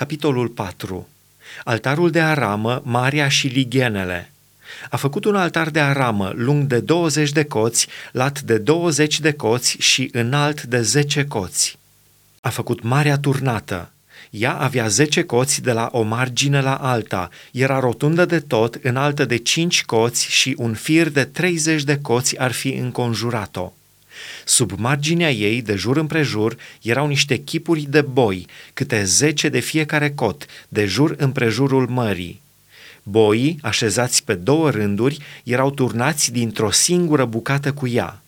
Capitolul 4 Altarul de aramă, Maria și Lighenele. A făcut un altar de aramă lung de 20 de coți, lat de 20 de coți și înalt de 10 coți. A făcut marea turnată. Ea avea 10 coți de la o margine la alta, era rotundă de tot, înaltă de 5 coți și un fir de 30 de coți ar fi înconjurat-o. Sub marginea ei, de jur împrejur, erau niște chipuri de boi, câte zece de fiecare cot, de jur împrejurul mării. Boii, așezați pe două rânduri, erau turnați dintr-o singură bucată cu ea.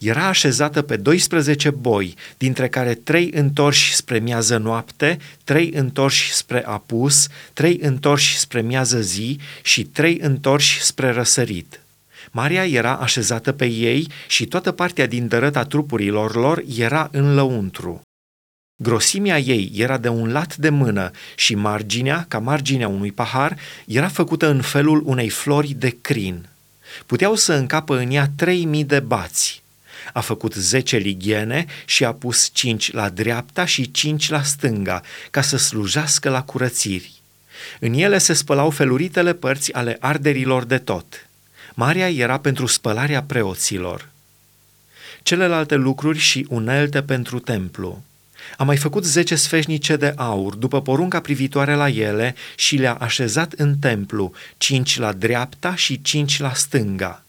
Era așezată pe 12 boi, dintre care trei întorși spre miază noapte, trei întorși spre apus, trei întorși spre miază zi și trei întorși spre răsărit. Maria era așezată pe ei și toată partea din dărăta trupurilor lor era în lăuntru. Grosimea ei era de un lat de mână și marginea, ca marginea unui pahar, era făcută în felul unei flori de crin. Puteau să încapă în ea trei mii de bați. A făcut zece lighiene și a pus cinci la dreapta și cinci la stânga, ca să slujească la curățiri. În ele se spălau feluritele părți ale arderilor de tot – Maria era pentru spălarea preoților. Celelalte lucruri și unelte pentru templu. A mai făcut zece sfeșnice de aur, după porunca privitoare la ele, și le-a așezat în templu, cinci la dreapta și cinci la stânga.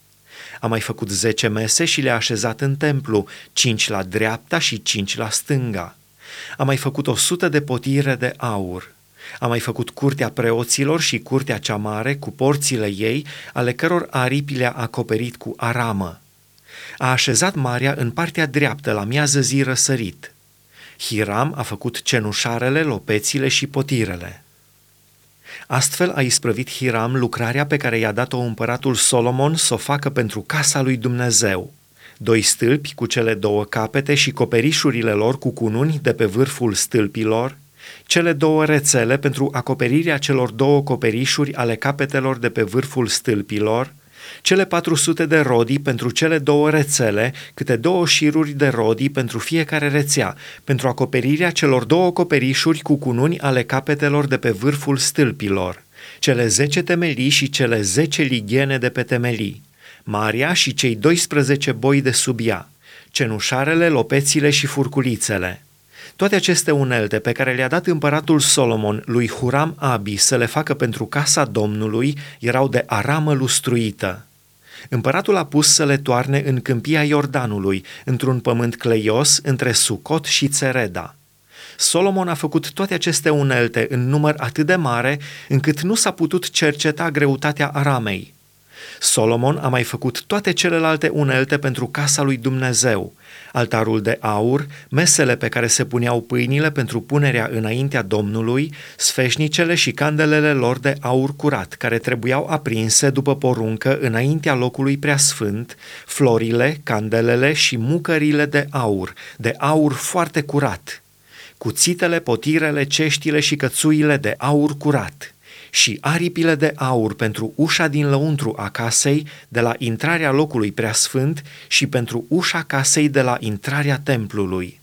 A mai făcut zece mese și le-a așezat în templu, cinci la dreapta și cinci la stânga. A mai făcut o sută de potire de aur. A mai făcut curtea preoților și curtea cea mare cu porțile ei, ale căror aripi le-a acoperit cu aramă. A așezat Maria în partea dreaptă la miază zi răsărit. Hiram a făcut cenușarele, lopețile și potirele. Astfel a isprăvit Hiram lucrarea pe care i-a dat-o împăratul Solomon să o facă pentru casa lui Dumnezeu. Doi stâlpi cu cele două capete și coperișurile lor cu cununi de pe vârful stâlpilor, cele două rețele pentru acoperirea celor două coperișuri ale capetelor de pe vârful stâlpilor, cele 400 de rodii pentru cele două rețele, câte două șiruri de rodii pentru fiecare rețea, pentru acoperirea celor două coperișuri cu cununi ale capetelor de pe vârful stâlpilor, cele zece temelii și cele zece lighiene de pe temelii, Maria și cei 12 boi de sub ea, cenușarele, lopețile și furculițele – toate aceste unelte pe care le-a dat împăratul Solomon lui Huram Abi să le facă pentru casa Domnului erau de aramă lustruită. Împăratul a pus să le toarne în câmpia Iordanului, într-un pământ cleios între Sucot și Țereda. Solomon a făcut toate aceste unelte în număr atât de mare încât nu s-a putut cerceta greutatea aramei – Solomon a mai făcut toate celelalte unelte pentru casa lui Dumnezeu, altarul de aur, mesele pe care se puneau pâinile pentru punerea înaintea Domnului, sfeșnicele și candelele lor de aur curat, care trebuiau aprinse după poruncă înaintea locului preasfânt, florile, candelele și mucările de aur, de aur foarte curat, cuțitele, potirele, ceștile și cățuile de aur curat – și aripile de aur pentru ușa din lăuntru a casei de la intrarea locului preasfânt și pentru ușa casei de la intrarea templului.